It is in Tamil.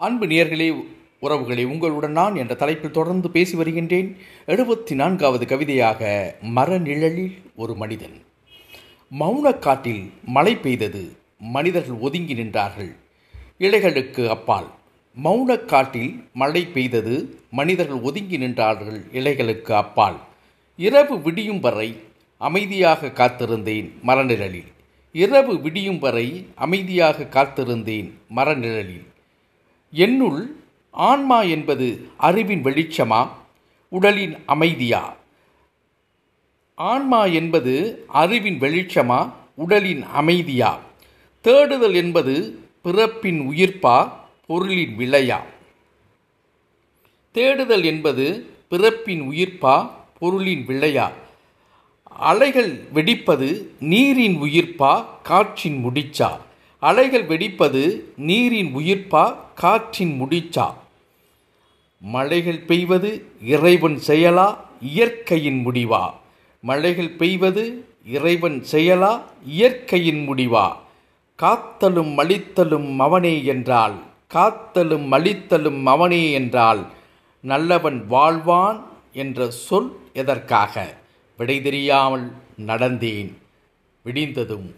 அன்பு நேர்களே உறவுகளே உங்களுடன் நான் என்ற தலைப்பில் தொடர்ந்து பேசி வருகின்றேன். எழுபத்தி நான்காவது கவிதையாக மரநிழலில் ஒரு மனிதன் மௌனக்காட்டில் மழை பெய்தது மனிதர்கள் ஒதுங்கி நின்றார்கள். இலைகளுக்கு அப்பால் மௌனக்காட்டில் மழை பெய்தது மனிதர்கள் ஒதுங்கி நின்றார்கள் இலைகளுக்கு அப்பால். இரவு விடியும் வரை அமைதியாக காத்திருந்தேன் மரநிழலில். இரவு விடியும் வரை அமைதியாக காத்திருந்தேன் மரநிழலில். என்னுள் ஆன்மா என்பது அறிவின் வெளிச்சமா? உடலின் அமைதியா? ஆன்மா என்பது அறிவின் வெளிச்சமா? உடலின் அமைதியா? தேடுதல் என்பது பிறப்பின் உயிர்ப்பா? பொருளின் விலையா தேடுதல் என்பது பிறப்பின் உயிர்ப்பா? பொருளின் விளையா? அலைகள் வெடிப்பது நீரின் உயிர்ப்பா? காற்றின் முடிச்சா? அலைகள் வெடிப்பது நீரின் உயிர்ப்பா காற்றின் முடிச்சா? மழைகள் பெய்வது இறைவன் செயலா இயற்கையின் முடிவா? மழைகள் பெய்வது இறைவன் செயலா இயற்கையின் முடிவா? காத்தலும் அழித்தலும் அவனே என்றால் காத்தலும் அழித்தலும் அவனே என்றால் நல்லவன் வாழ்வான் என்ற சொல் எதற்காக? விடை தெரியாமல் நடந்தேன். விடிந்ததும்